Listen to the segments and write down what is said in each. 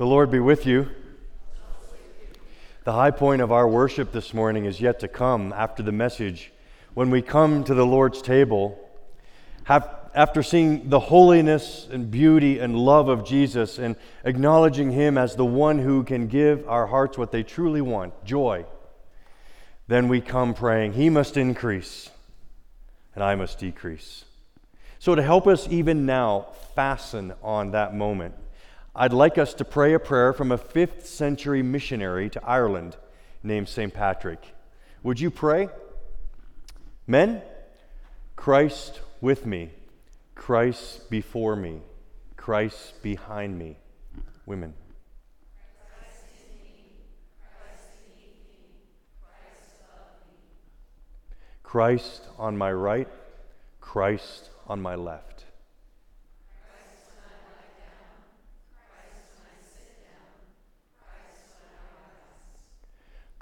The Lord be with you. The high point of our worship this morning is yet to come after the message. When we come to the Lord's table, have, after seeing the holiness and beauty and love of Jesus and acknowledging Him as the one who can give our hearts what they truly want joy, then we come praying, He must increase and I must decrease. So, to help us even now fasten on that moment, I'd like us to pray a prayer from a fifth century missionary to Ireland named St. Patrick. Would you pray? Men, Christ with me, Christ before me, Christ behind me. Women. Christ on my right, Christ on my left.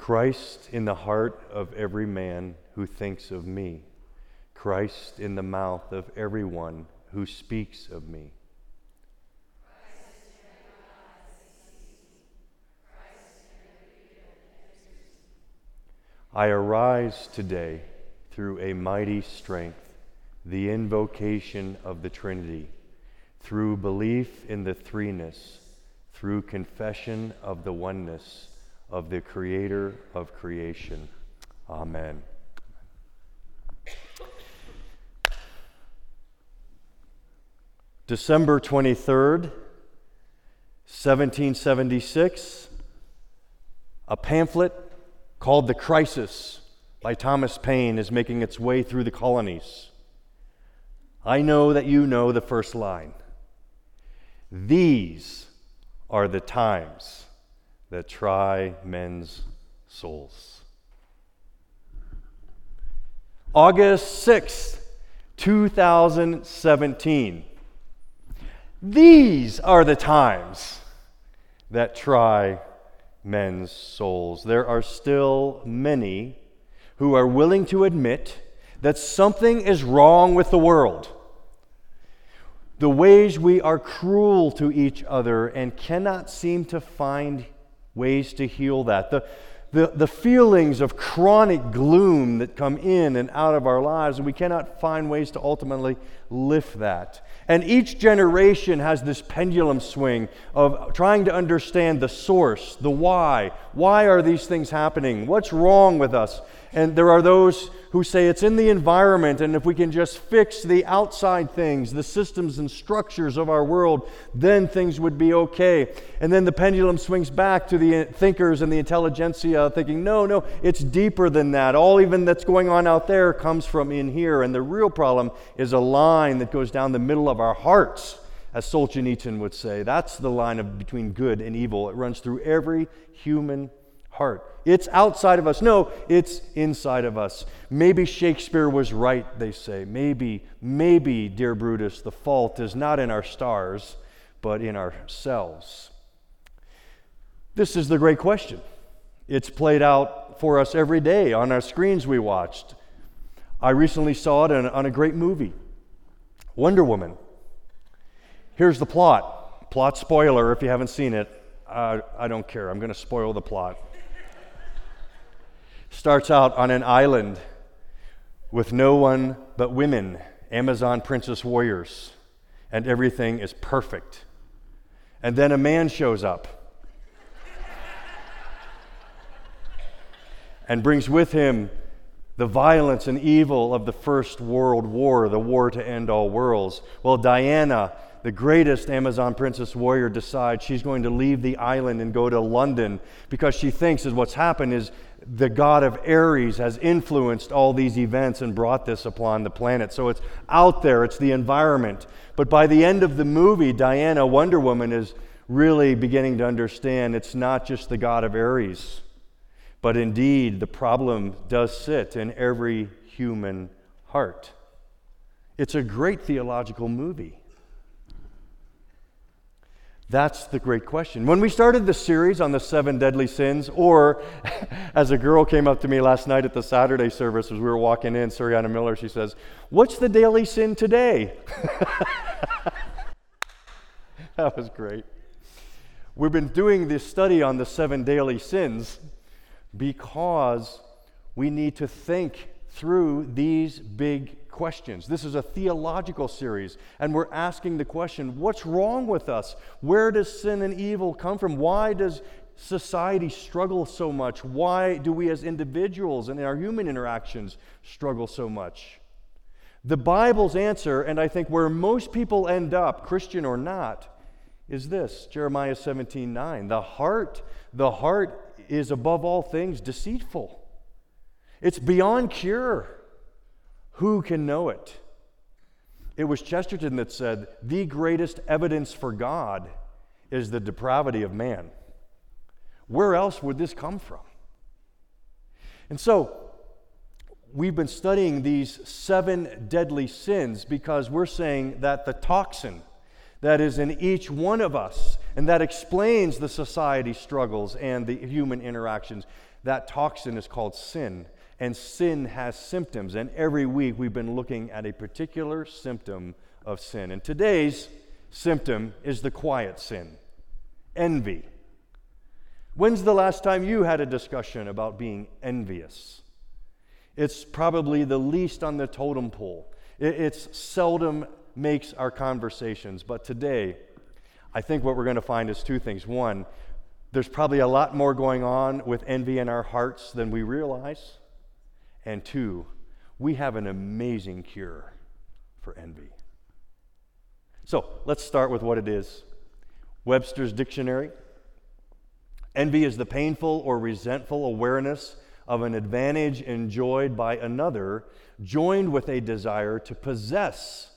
Christ in the heart of every man who thinks of me. Christ in the mouth of everyone who speaks of me. I arise today through a mighty strength, the invocation of the Trinity, through belief in the threeness, through confession of the oneness of the Creator of creation. Amen. December 23rd, 1776, a pamphlet called The Crisis by Thomas Paine is making its way through the colonies. I know that you know the first line. These are the times that try men's souls. August 6th, 2017. These are the times that try men's souls. There are still many who are willing to admit that something is wrong with the world. The ways we are cruel to each other and cannot seem to find ways to heal that. The, the, the feelings of chronic gloom that come in and out of our lives, and we cannot find ways to ultimately lift that. And each generation has this pendulum swing of trying to understand the source, the why. Why are these things happening? What's wrong with us? And there are those who say it's in the environment, and if we can just fix the outside things, the systems and structures of our world, then things would be okay. And then the pendulum swings back to the thinkers and the intelligentsia, thinking, no, no, it's deeper than that. All even that's going on out there comes from in here. And the real problem is a line that goes down the middle of our hearts as Solzhenitsyn would say. That's the line of between good and evil. It runs through every human heart. It's outside of us. No, it's inside of us. Maybe Shakespeare was right, they say. Maybe, maybe, dear Brutus, the fault is not in our stars, but in ourselves. This is the great question. It's played out for us every day on our screens we watched. I recently saw it on a great movie Wonder Woman. Here's the plot. Plot spoiler if you haven't seen it. Uh, I don't care. I'm going to spoil the plot starts out on an island with no one but women, Amazon princess warriors, and everything is perfect. And then a man shows up and brings with him the violence and evil of the First World War, the war to end all worlds. Well, Diana, the greatest Amazon princess warrior, decides she's going to leave the island and go to London because she thinks that what's happened is the god of Ares has influenced all these events and brought this upon the planet. So it's out there, it's the environment. But by the end of the movie, Diana, Wonder Woman, is really beginning to understand it's not just the god of Ares, but indeed the problem does sit in every human heart. It's a great theological movie. That's the great question. When we started the series on the seven deadly sins, or as a girl came up to me last night at the Saturday service as we were walking in, Suriana Miller, she says, What's the daily sin today? that was great. We've been doing this study on the seven daily sins because we need to think through these big questions. This is a theological series, and we're asking the question what's wrong with us? Where does sin and evil come from? Why does society struggle so much? Why do we as individuals and in our human interactions struggle so much? The Bible's answer, and I think where most people end up, Christian or not, is this Jeremiah 17 9. The heart, the heart is above all things deceitful. It's beyond cure. Who can know it? It was Chesterton that said, The greatest evidence for God is the depravity of man. Where else would this come from? And so, we've been studying these seven deadly sins because we're saying that the toxin that is in each one of us and that explains the society struggles and the human interactions. That toxin is called sin, and sin has symptoms. And every week we've been looking at a particular symptom of sin. And today's symptom is the quiet sin envy. When's the last time you had a discussion about being envious? It's probably the least on the totem pole. It's seldom makes our conversations. But today, I think what we're going to find is two things. One, there's probably a lot more going on with envy in our hearts than we realize. And two, we have an amazing cure for envy. So let's start with what it is Webster's Dictionary. Envy is the painful or resentful awareness of an advantage enjoyed by another, joined with a desire to possess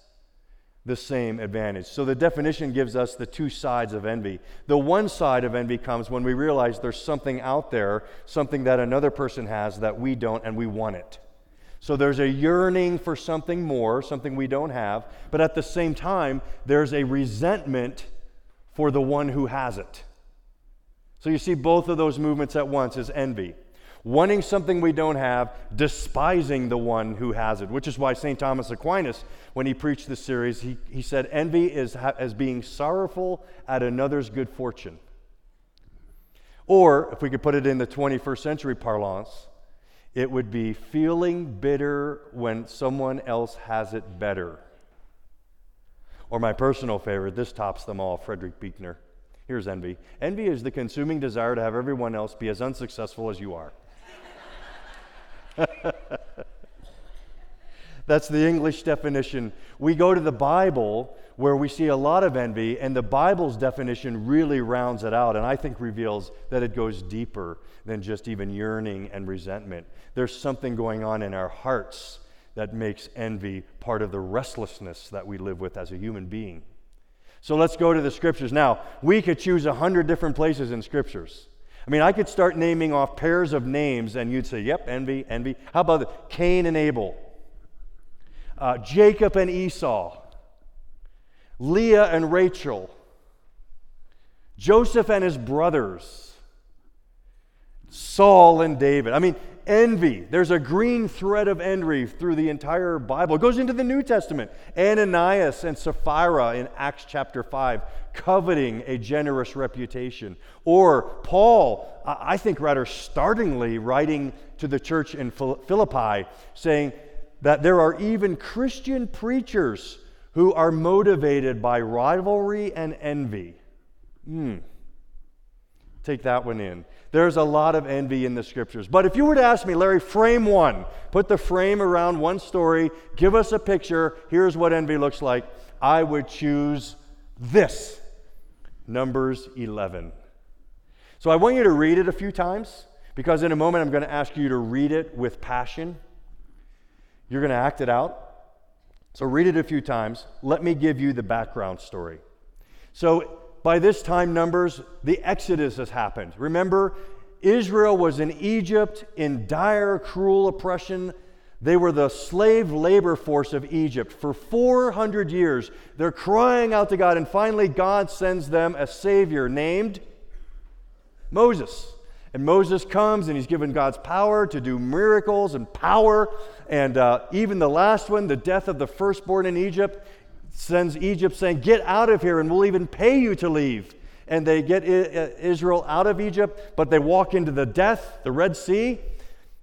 the same advantage. So the definition gives us the two sides of envy. The one side of envy comes when we realize there's something out there, something that another person has that we don't, and we want it. So there's a yearning for something more, something we don't have, but at the same time, there's a resentment for the one who has it. So you see both of those movements at once is envy wanting something we don't have, despising the one who has it, which is why St. Thomas Aquinas, when he preached this series, he, he said, Envy is as being sorrowful at another's good fortune. Or, if we could put it in the 21st century parlance, it would be feeling bitter when someone else has it better. Or my personal favorite, this tops them all, Frederick Buechner. Here's envy. Envy is the consuming desire to have everyone else be as unsuccessful as you are. That's the English definition. We go to the Bible where we see a lot of envy, and the Bible's definition really rounds it out and I think reveals that it goes deeper than just even yearning and resentment. There's something going on in our hearts that makes envy part of the restlessness that we live with as a human being. So let's go to the scriptures. Now, we could choose a hundred different places in scriptures. I mean, I could start naming off pairs of names, and you'd say, yep, envy, envy. How about Cain and Abel? Uh, Jacob and Esau. Leah and Rachel. Joseph and his brothers. Saul and David. I mean, envy. There's a green thread of envy through the entire Bible. It goes into the New Testament. Ananias and Sapphira in Acts chapter 5, coveting a generous reputation. Or Paul, I think rather startlingly, writing to the church in Philippi, saying that there are even Christian preachers who are motivated by rivalry and envy. Hmm. Take that one in. There's a lot of envy in the scriptures. But if you were to ask me, Larry, frame one, put the frame around one story, give us a picture, here's what envy looks like, I would choose this Numbers 11. So I want you to read it a few times because in a moment I'm going to ask you to read it with passion. You're going to act it out. So read it a few times. Let me give you the background story. So by this time, Numbers, the Exodus has happened. Remember, Israel was in Egypt in dire, cruel oppression. They were the slave labor force of Egypt. For 400 years, they're crying out to God, and finally, God sends them a Savior named Moses. And Moses comes and he's given God's power to do miracles and power. And uh, even the last one, the death of the firstborn in Egypt, sends Egypt saying, Get out of here and we'll even pay you to leave. and they get Israel out of Egypt, but they walk into the death, the Red Sea,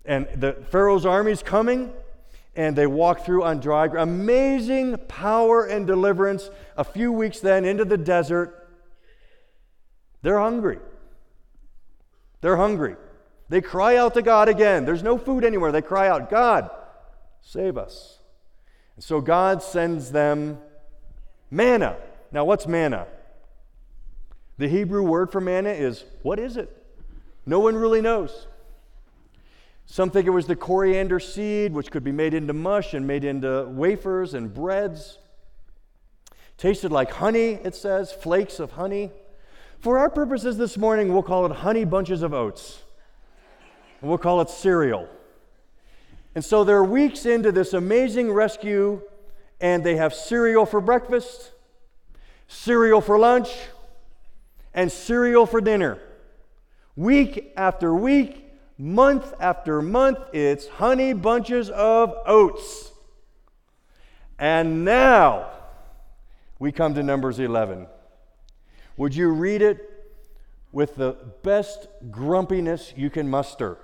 and the Pharaoh's army's coming, and they walk through on dry ground. Amazing power and deliverance. A few weeks then into the desert, they're hungry. They're hungry. They cry out to God again. There's no food anywhere. They cry out, God, save us. And so God sends them manna. Now, what's manna? The Hebrew word for manna is what is it? No one really knows. Some think it was the coriander seed, which could be made into mush and made into wafers and breads. Tasted like honey, it says, flakes of honey. For our purposes this morning, we'll call it honey bunches of oats. We'll call it cereal. And so they're weeks into this amazing rescue, and they have cereal for breakfast, cereal for lunch, and cereal for dinner. Week after week, month after month, it's honey bunches of oats. And now we come to Numbers 11. Would you read it with the best grumpiness you can muster?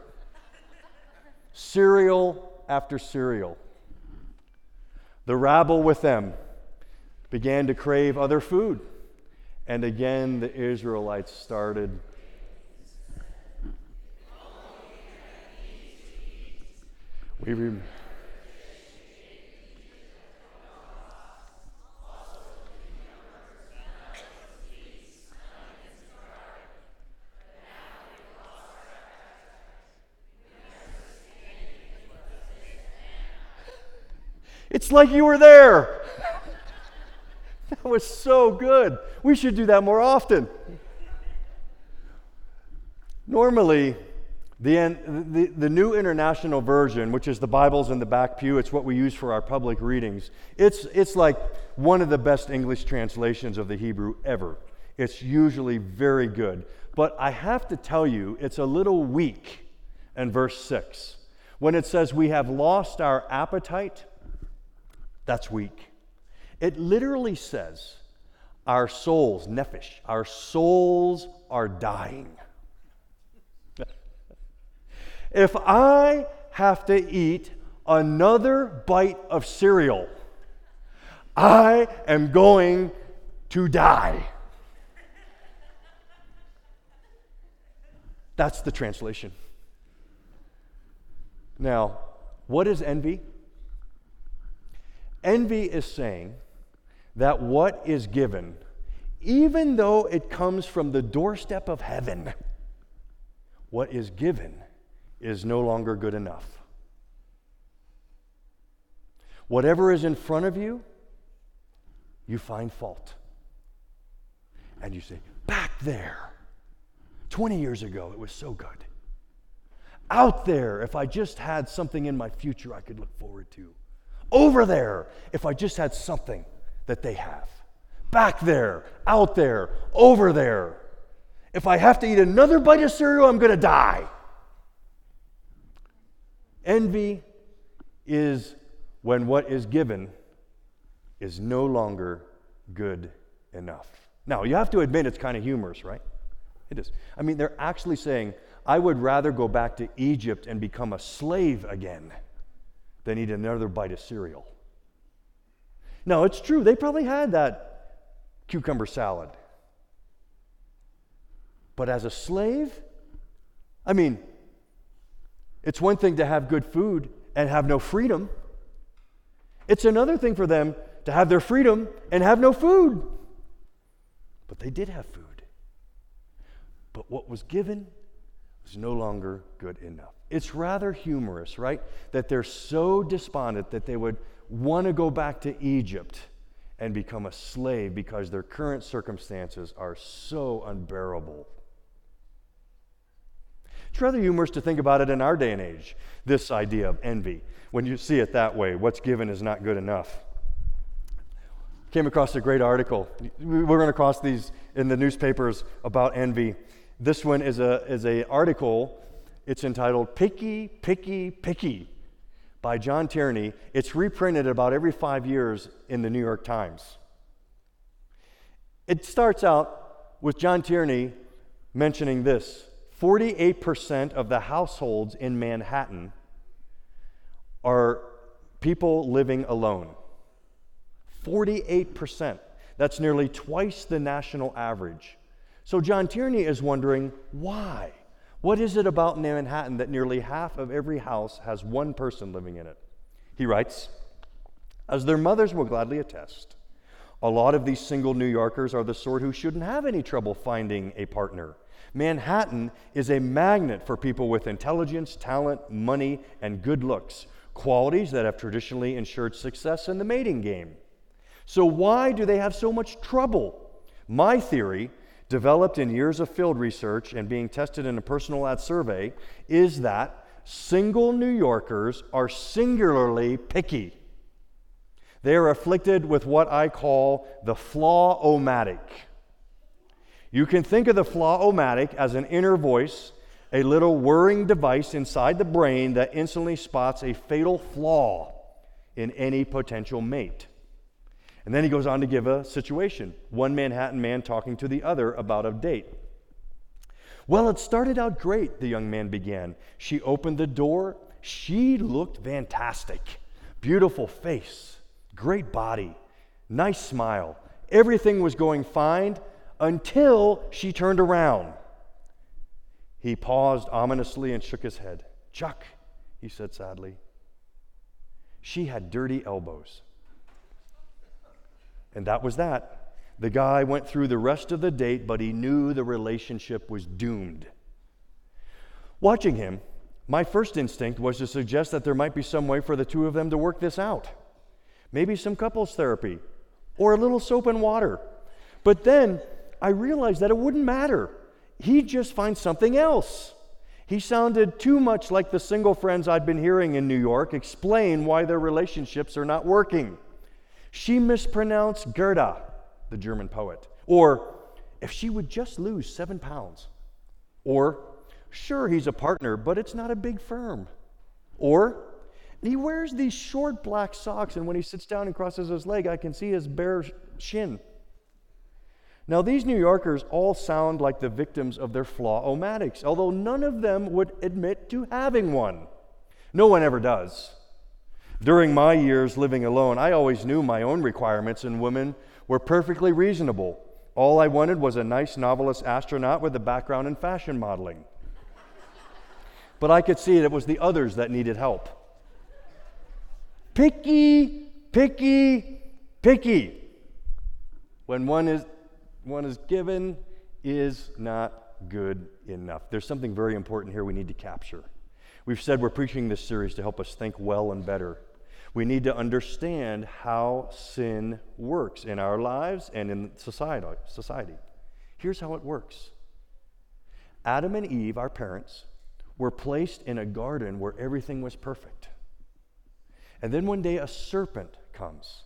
cereal after cereal. The rabble with them began to crave other food. And again, the Israelites started. We re- It's like you were there. that was so good. We should do that more often. Normally, the, the, the, New International Version, which is the Bibles in the back pew, it's what we use for our public readings. It's, it's like one of the best English translations of the Hebrew ever. It's usually very good. But I have to tell you, it's a little weak in verse 6 when it says, We have lost our appetite that's weak. It literally says, our souls, nephesh, our souls are dying. If I have to eat another bite of cereal, I am going to die. That's the translation. Now, what is envy? Envy is saying that what is given, even though it comes from the doorstep of heaven, what is given is no longer good enough. Whatever is in front of you, you find fault. And you say, back there, 20 years ago, it was so good. Out there, if I just had something in my future I could look forward to over there if I just had something that they have. Back there, out there, over there. If I have to eat another bite of cereal, I'm going to die. Envy is when what is given is no longer good enough. Now, you have to admit it's kind of humorous, right? It is. I mean, they're actually saying, I would rather go back to Egypt and become a slave again than eat another bite of cereal. Now, it's true. They probably had that cucumber salad. But as a slave, I mean, it's one thing to have good food and have no freedom. It's another thing for them to have their freedom and have no food. But they did have food. But what was given was no longer good enough. It's rather humorous, right? That they're so despondent that they would want to go back to Egypt and become a slave because their current circumstances are so unbearable. It's rather humorous to think about it in our day and age, this idea of envy. When you see it that way, what's given is not good enough. Came across a great article. We're going to cross these in the newspapers about envy. This one is a is a article it's entitled Picky, Picky, Picky by John Tierney. It's reprinted about every five years in the New York Times. It starts out with John Tierney mentioning this 48% of the households in Manhattan are people living alone. 48%. That's nearly twice the national average. So John Tierney is wondering why? What is it about Manhattan that nearly half of every house has one person living in it? He writes, as their mothers will gladly attest, a lot of these single New Yorkers are the sort who shouldn't have any trouble finding a partner. Manhattan is a magnet for people with intelligence, talent, money, and good looks, qualities that have traditionally ensured success in the mating game. So, why do they have so much trouble? My theory, developed in years of field research and being tested in a personal ad survey, is that single New Yorkers are singularly picky. They are afflicted with what I call the flaw-o-matic. You can think of the flaw-o-matic as an inner voice, a little whirring device inside the brain that instantly spots a fatal flaw in any potential mate. And then he goes on to give a situation one Manhattan man talking to the other about a date. Well, it started out great, the young man began. She opened the door. She looked fantastic. Beautiful face, great body, nice smile. Everything was going fine until she turned around. He paused ominously and shook his head. Chuck, he said sadly, she had dirty elbows. And that was that. The guy went through the rest of the date, but he knew the relationship was doomed. Watching him, my first instinct was to suggest that there might be some way for the two of them to work this out. Maybe some couples therapy or a little soap and water. But then I realized that it wouldn't matter. He'd just find something else. He sounded too much like the single friends I'd been hearing in New York explain why their relationships are not working. She mispronounced Goethe, the German poet. Or, if she would just lose seven pounds. Or, sure, he's a partner, but it's not a big firm. Or, he wears these short black socks, and when he sits down and crosses his leg, I can see his bare shin. Now, these New Yorkers all sound like the victims of their flaw-o-matics, although none of them would admit to having one. No one ever does. During my years living alone, I always knew my own requirements in women were perfectly reasonable. All I wanted was a nice novelist astronaut with a background in fashion modeling. But I could see it was the others that needed help. Picky, picky, picky. When one is, one is given, is not good enough. There's something very important here we need to capture. We've said we're preaching this series to help us think well and better. We need to understand how sin works in our lives and in society. society. Here's how it works Adam and Eve, our parents, were placed in a garden where everything was perfect. And then one day a serpent comes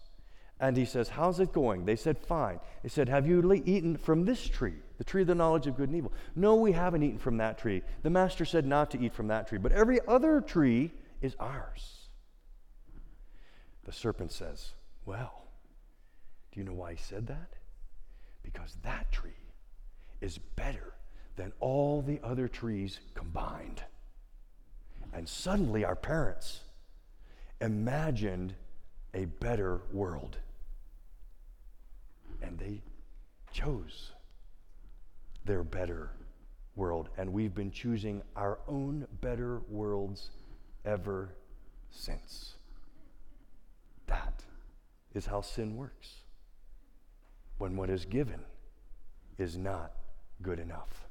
and he says, How's it going? They said, Fine. He said, Have you eaten from this tree, the tree of the knowledge of good and evil? No, we haven't eaten from that tree. The master said not to eat from that tree, but every other tree is ours. The serpent says, Well, do you know why he said that? Because that tree is better than all the other trees combined. And suddenly, our parents imagined a better world. And they chose their better world. And we've been choosing our own better worlds ever since. That is how sin works. When what is given is not good enough.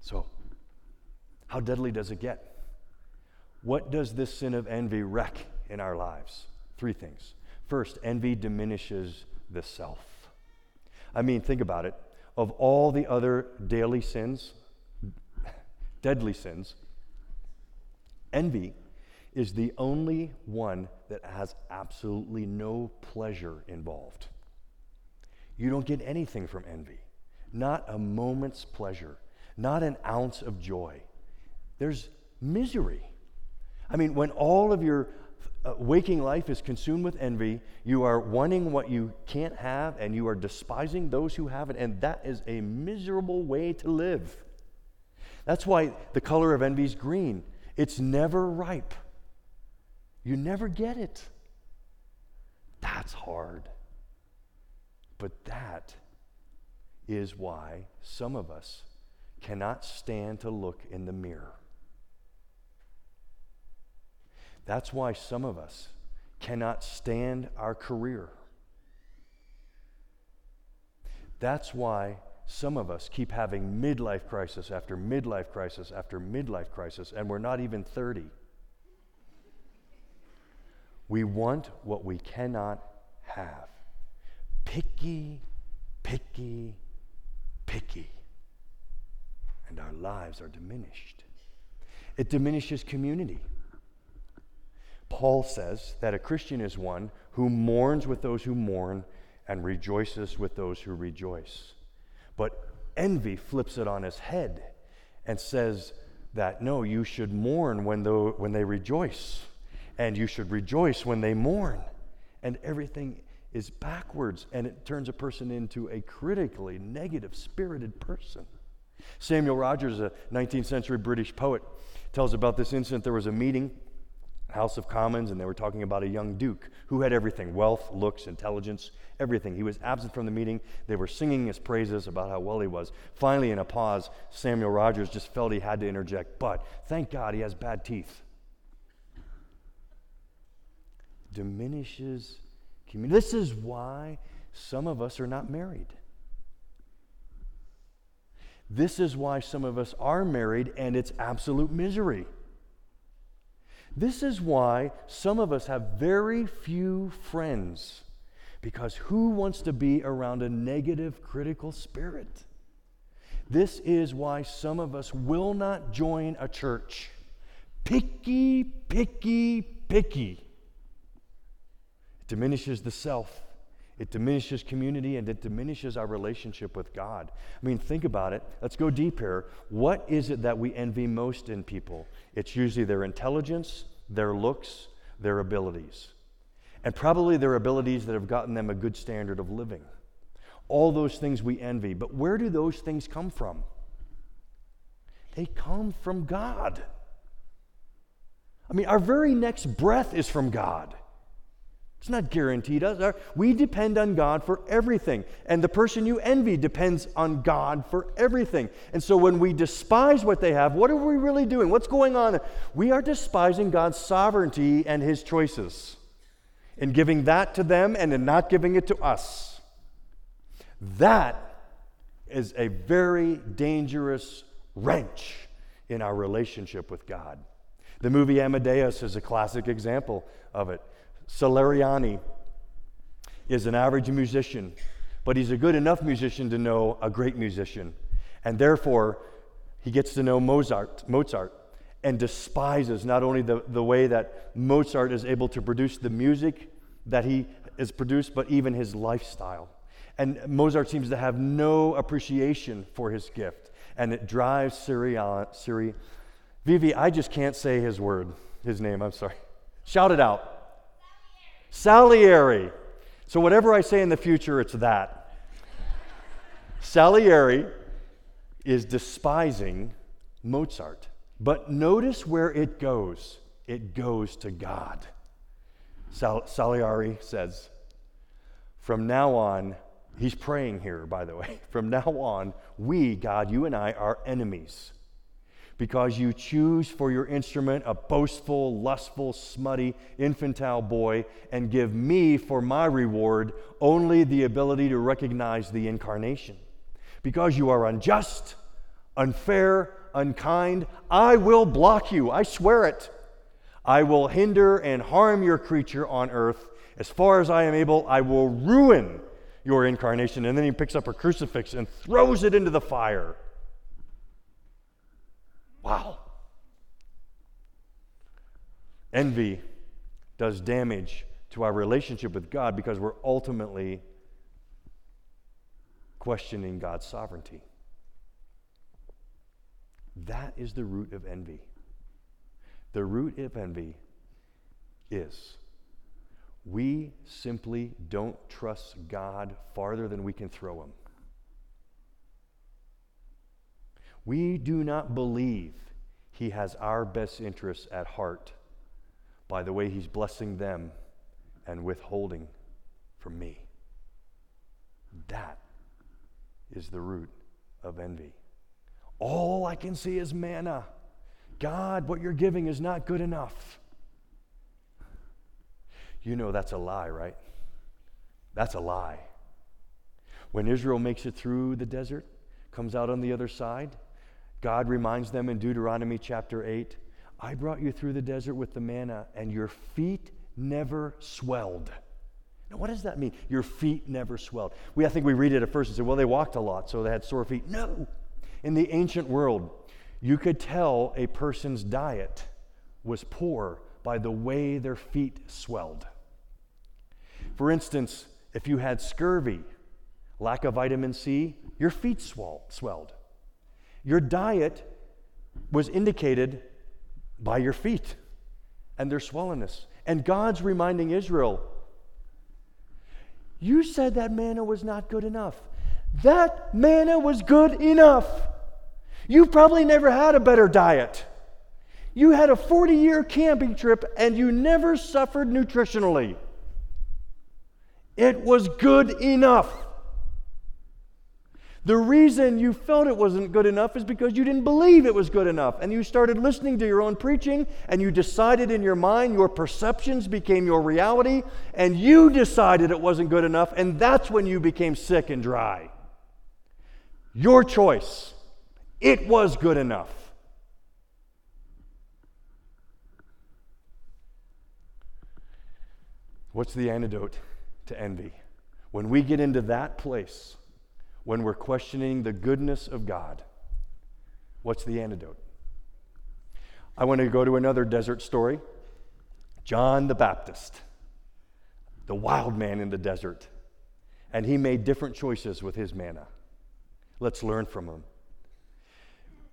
So, how deadly does it get? What does this sin of envy wreck in our lives? Three things. First, envy diminishes the self. I mean, think about it. Of all the other daily sins, deadly sins, envy is the only one that has absolutely no pleasure involved. You don't get anything from envy, not a moment's pleasure, not an ounce of joy. There's misery. I mean, when all of your uh, waking life is consumed with envy. You are wanting what you can't have, and you are despising those who have it. And that is a miserable way to live. That's why the color of envy is green. It's never ripe. You never get it. That's hard. But that is why some of us cannot stand to look in the mirror. That's why some of us cannot stand our career. That's why some of us keep having midlife crisis after midlife crisis after midlife crisis, and we're not even 30. We want what we cannot have. Picky, picky, picky. And our lives are diminished. It diminishes community. Paul says that a Christian is one who mourns with those who mourn and rejoices with those who rejoice. But envy flips it on his head and says that no, you should mourn when, the, when they rejoice, and you should rejoice when they mourn. And everything is backwards, and it turns a person into a critically negative spirited person. Samuel Rogers, a 19th century British poet, tells about this incident. There was a meeting House of Commons, and they were talking about a young duke who had everything wealth, looks, intelligence, everything. He was absent from the meeting. They were singing his praises about how well he was. Finally, in a pause, Samuel Rogers just felt he had to interject, but thank God he has bad teeth. Diminishes community. This is why some of us are not married. This is why some of us are married and it's absolute misery. This is why some of us have very few friends, because who wants to be around a negative, critical spirit? This is why some of us will not join a church. Picky, picky, picky. It diminishes the self, it diminishes community, and it diminishes our relationship with God. I mean, think about it. Let's go deep here. What is it that we envy most in people? It's usually their intelligence, their looks, their abilities, and probably their abilities that have gotten them a good standard of living. All those things we envy. But where do those things come from? They come from God. I mean, our very next breath is from God. It's not guaranteed us. We depend on God for everything. And the person you envy depends on God for everything. And so when we despise what they have, what are we really doing? What's going on? We are despising God's sovereignty and his choices in giving that to them and in not giving it to us. That is a very dangerous wrench in our relationship with God. The movie Amadeus is a classic example of it. Salieri is an average musician, but he's a good enough musician to know a great musician. And therefore, he gets to know Mozart, Mozart and despises not only the, the way that Mozart is able to produce the music that he has produced, but even his lifestyle. And Mozart seems to have no appreciation for his gift. And it drives Siri, Siri. Vivi, I just can't say his word, his name, I'm sorry. Shout it out. Salieri. So, whatever I say in the future, it's that. Salieri is despising Mozart. But notice where it goes it goes to God. Sal- Salieri says, From now on, he's praying here, by the way. From now on, we, God, you and I, are enemies because you choose for your instrument a boastful, lustful, smutty, infantile boy and give me for my reward only the ability to recognize the incarnation. Because you are unjust, unfair, unkind, I will block you. I swear it. I will hinder and harm your creature on earth. As far as I am able, I will ruin your incarnation. And then he picks up a crucifix and throws it into the fire. Wow. Envy does damage to our relationship with God because we're ultimately questioning God's sovereignty. That is the root of envy. The root of envy is we simply don't trust God farther than we can throw him. We do not believe he has our best interests at heart by the way he's blessing them and withholding from me. That is the root of envy. All I can see is manna. God, what you're giving is not good enough. You know that's a lie, right? That's a lie. When Israel makes it through the desert, comes out on the other side, God reminds them in Deuteronomy chapter 8 I brought you through the desert with the manna, and your feet never swelled. Now, what does that mean? Your feet never swelled. We, I think we read it at first and say, well, they walked a lot, so they had sore feet. No. In the ancient world, you could tell a person's diet was poor by the way their feet swelled. For instance, if you had scurvy, lack of vitamin C, your feet swelled. Your diet was indicated by your feet and their swollenness. And God's reminding Israel, you said that manna was not good enough. That manna was good enough. You probably never had a better diet. You had a 40 year camping trip and you never suffered nutritionally. It was good enough. The reason you felt it wasn't good enough is because you didn't believe it was good enough. And you started listening to your own preaching, and you decided in your mind, your perceptions became your reality, and you decided it wasn't good enough, and that's when you became sick and dry. Your choice. It was good enough. What's the antidote to envy? When we get into that place, when we're questioning the goodness of God, what's the antidote? I want to go to another desert story John the Baptist, the wild man in the desert. And he made different choices with his manna. Let's learn from him.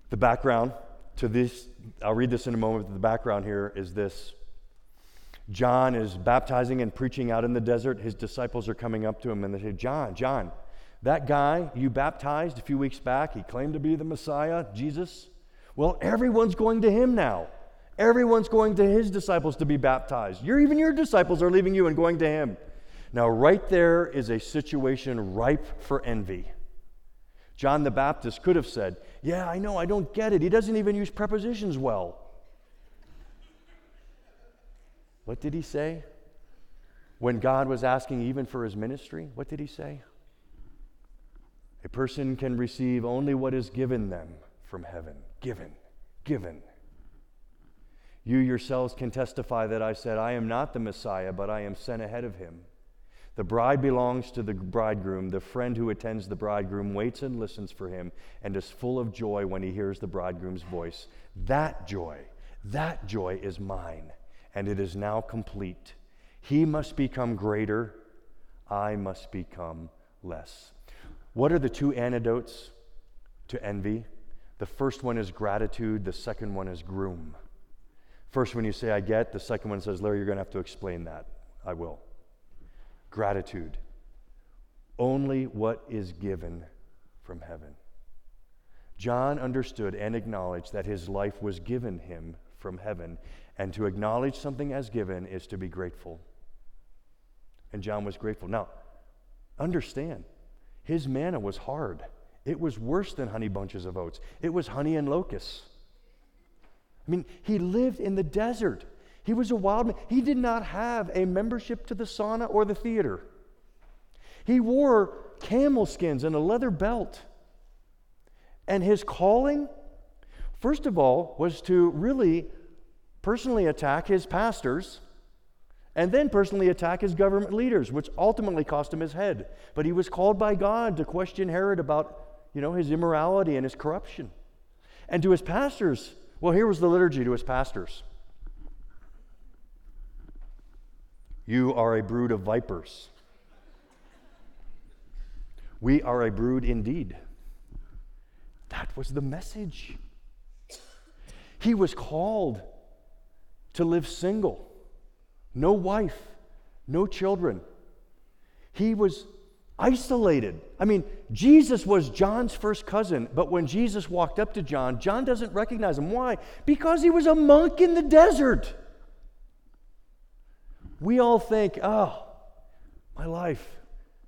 The background to this, I'll read this in a moment, but the background here is this. John is baptizing and preaching out in the desert. His disciples are coming up to him and they say, John, John, that guy you baptized a few weeks back, he claimed to be the Messiah, Jesus. Well, everyone's going to him now. Everyone's going to his disciples to be baptized. You're, even your disciples are leaving you and going to him. Now, right there is a situation ripe for envy. John the Baptist could have said, Yeah, I know, I don't get it. He doesn't even use prepositions well. What did he say? When God was asking even for his ministry, what did he say? A person can receive only what is given them from heaven. Given, given. You yourselves can testify that I said, I am not the Messiah, but I am sent ahead of him. The bride belongs to the bridegroom. The friend who attends the bridegroom waits and listens for him and is full of joy when he hears the bridegroom's voice. That joy, that joy is mine, and it is now complete. He must become greater, I must become less. What are the two antidotes to envy? The first one is gratitude, the second one is groom. First one you say, I get. The second one says, Larry, you're going to have to explain that. I will. Gratitude. Only what is given from heaven. John understood and acknowledged that his life was given him from heaven, and to acknowledge something as given is to be grateful. And John was grateful. Now, understand, his manna was hard. It was worse than honey bunches of oats, it was honey and locusts. I mean, he lived in the desert. He was a wild man. He did not have a membership to the sauna or the theater. He wore camel skins and a leather belt. And his calling, first of all, was to really personally attack his pastors and then personally attack his government leaders, which ultimately cost him his head. But he was called by God to question Herod about, you know, his immorality and his corruption. And to his pastors, well, here was the liturgy to his pastors. You are a brood of vipers. We are a brood indeed. That was the message. He was called to live single no wife, no children. He was isolated. I mean, Jesus was John's first cousin, but when Jesus walked up to John, John doesn't recognize him. Why? Because he was a monk in the desert. We all think, oh, my life,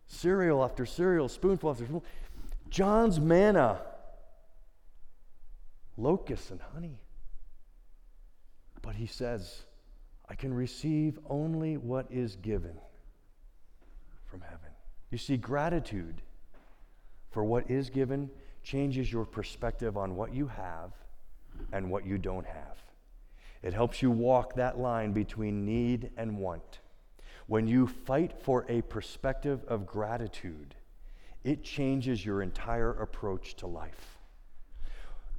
cereal after cereal, spoonful after spoonful. John's manna, locusts and honey. But he says, I can receive only what is given from heaven. You see, gratitude for what is given changes your perspective on what you have and what you don't have. It helps you walk that line between need and want. When you fight for a perspective of gratitude, it changes your entire approach to life.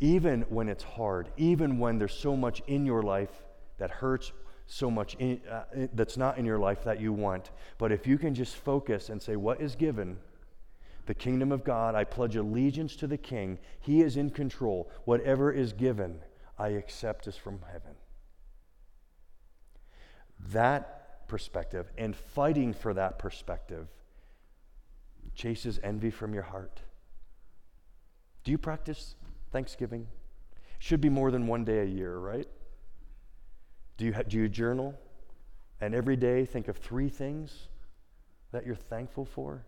Even when it's hard, even when there's so much in your life that hurts so much in, uh, that's not in your life that you want. But if you can just focus and say, What is given? The kingdom of God, I pledge allegiance to the king. He is in control. Whatever is given, I accept as from heaven. That perspective and fighting for that perspective chases envy from your heart. Do you practice Thanksgiving? Should be more than one day a year, right? Do you, do you journal? And every day think of three things that you're thankful for?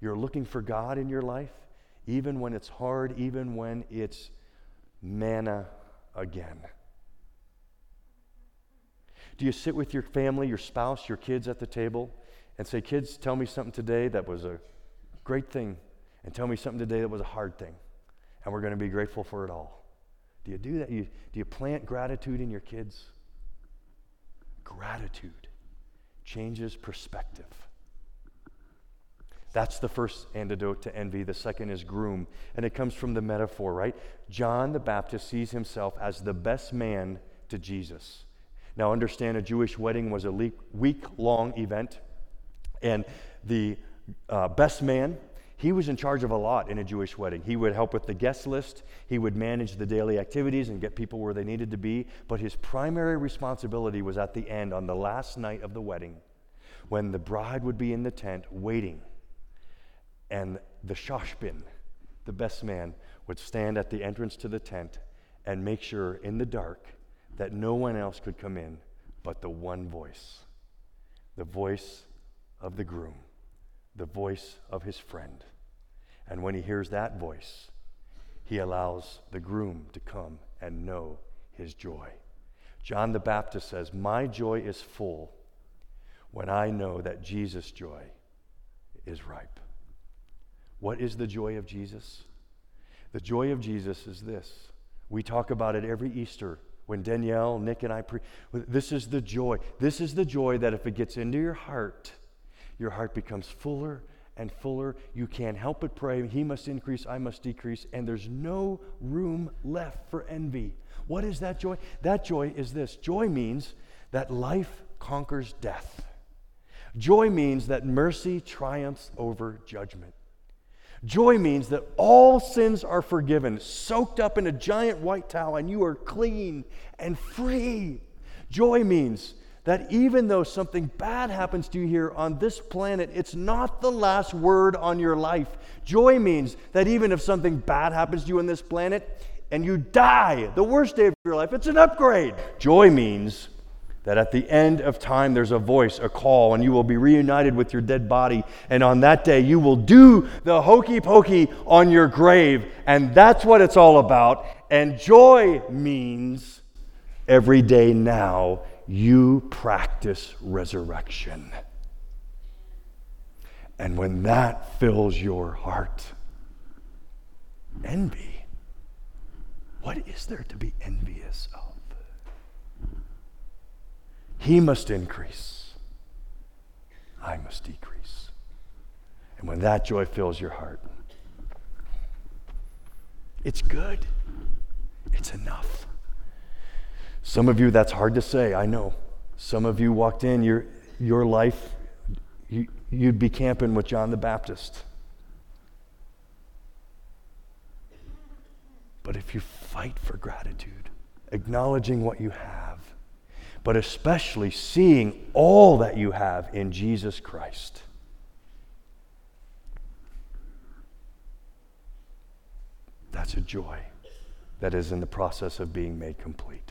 You're looking for God in your life, even when it's hard, even when it's manna again. Do you sit with your family, your spouse, your kids at the table and say, Kids, tell me something today that was a great thing, and tell me something today that was a hard thing, and we're going to be grateful for it all? Do you do that? You, do you plant gratitude in your kids? Gratitude changes perspective. That's the first antidote to envy. The second is groom. And it comes from the metaphor, right? John the Baptist sees himself as the best man to Jesus. Now, understand a Jewish wedding was a week long event. And the uh, best man he was in charge of a lot in a Jewish wedding. He would help with the guest list, he would manage the daily activities and get people where they needed to be. But his primary responsibility was at the end, on the last night of the wedding, when the bride would be in the tent waiting, and the shoshbin, the best man, would stand at the entrance to the tent and make sure in the dark that no one else could come in but the one voice the voice of the groom the voice of his friend. And when he hears that voice, he allows the groom to come and know his joy. John the Baptist says, My joy is full when I know that Jesus' joy is ripe. What is the joy of Jesus? The joy of Jesus is this. We talk about it every Easter when Danielle, Nick, and I pre. This is the joy. This is the joy that if it gets into your heart, your heart becomes fuller and fuller. You can't help but pray, He must increase, I must decrease, and there's no room left for envy. What is that joy? That joy is this joy means that life conquers death. Joy means that mercy triumphs over judgment. Joy means that all sins are forgiven, soaked up in a giant white towel, and you are clean and free. Joy means that even though something bad happens to you here on this planet, it's not the last word on your life. Joy means that even if something bad happens to you on this planet and you die, the worst day of your life, it's an upgrade. Joy means that at the end of time there's a voice, a call, and you will be reunited with your dead body. And on that day, you will do the hokey pokey on your grave. And that's what it's all about. And joy means every day now you practice resurrection. And when that fills your heart, envy, what is there to be envious of? He must increase, I must decrease. And when that joy fills your heart, it's good, it's enough. Some of you, that's hard to say, I know. Some of you walked in, your, your life, you, you'd be camping with John the Baptist. But if you fight for gratitude, acknowledging what you have, but especially seeing all that you have in Jesus Christ. That's a joy that is in the process of being made complete.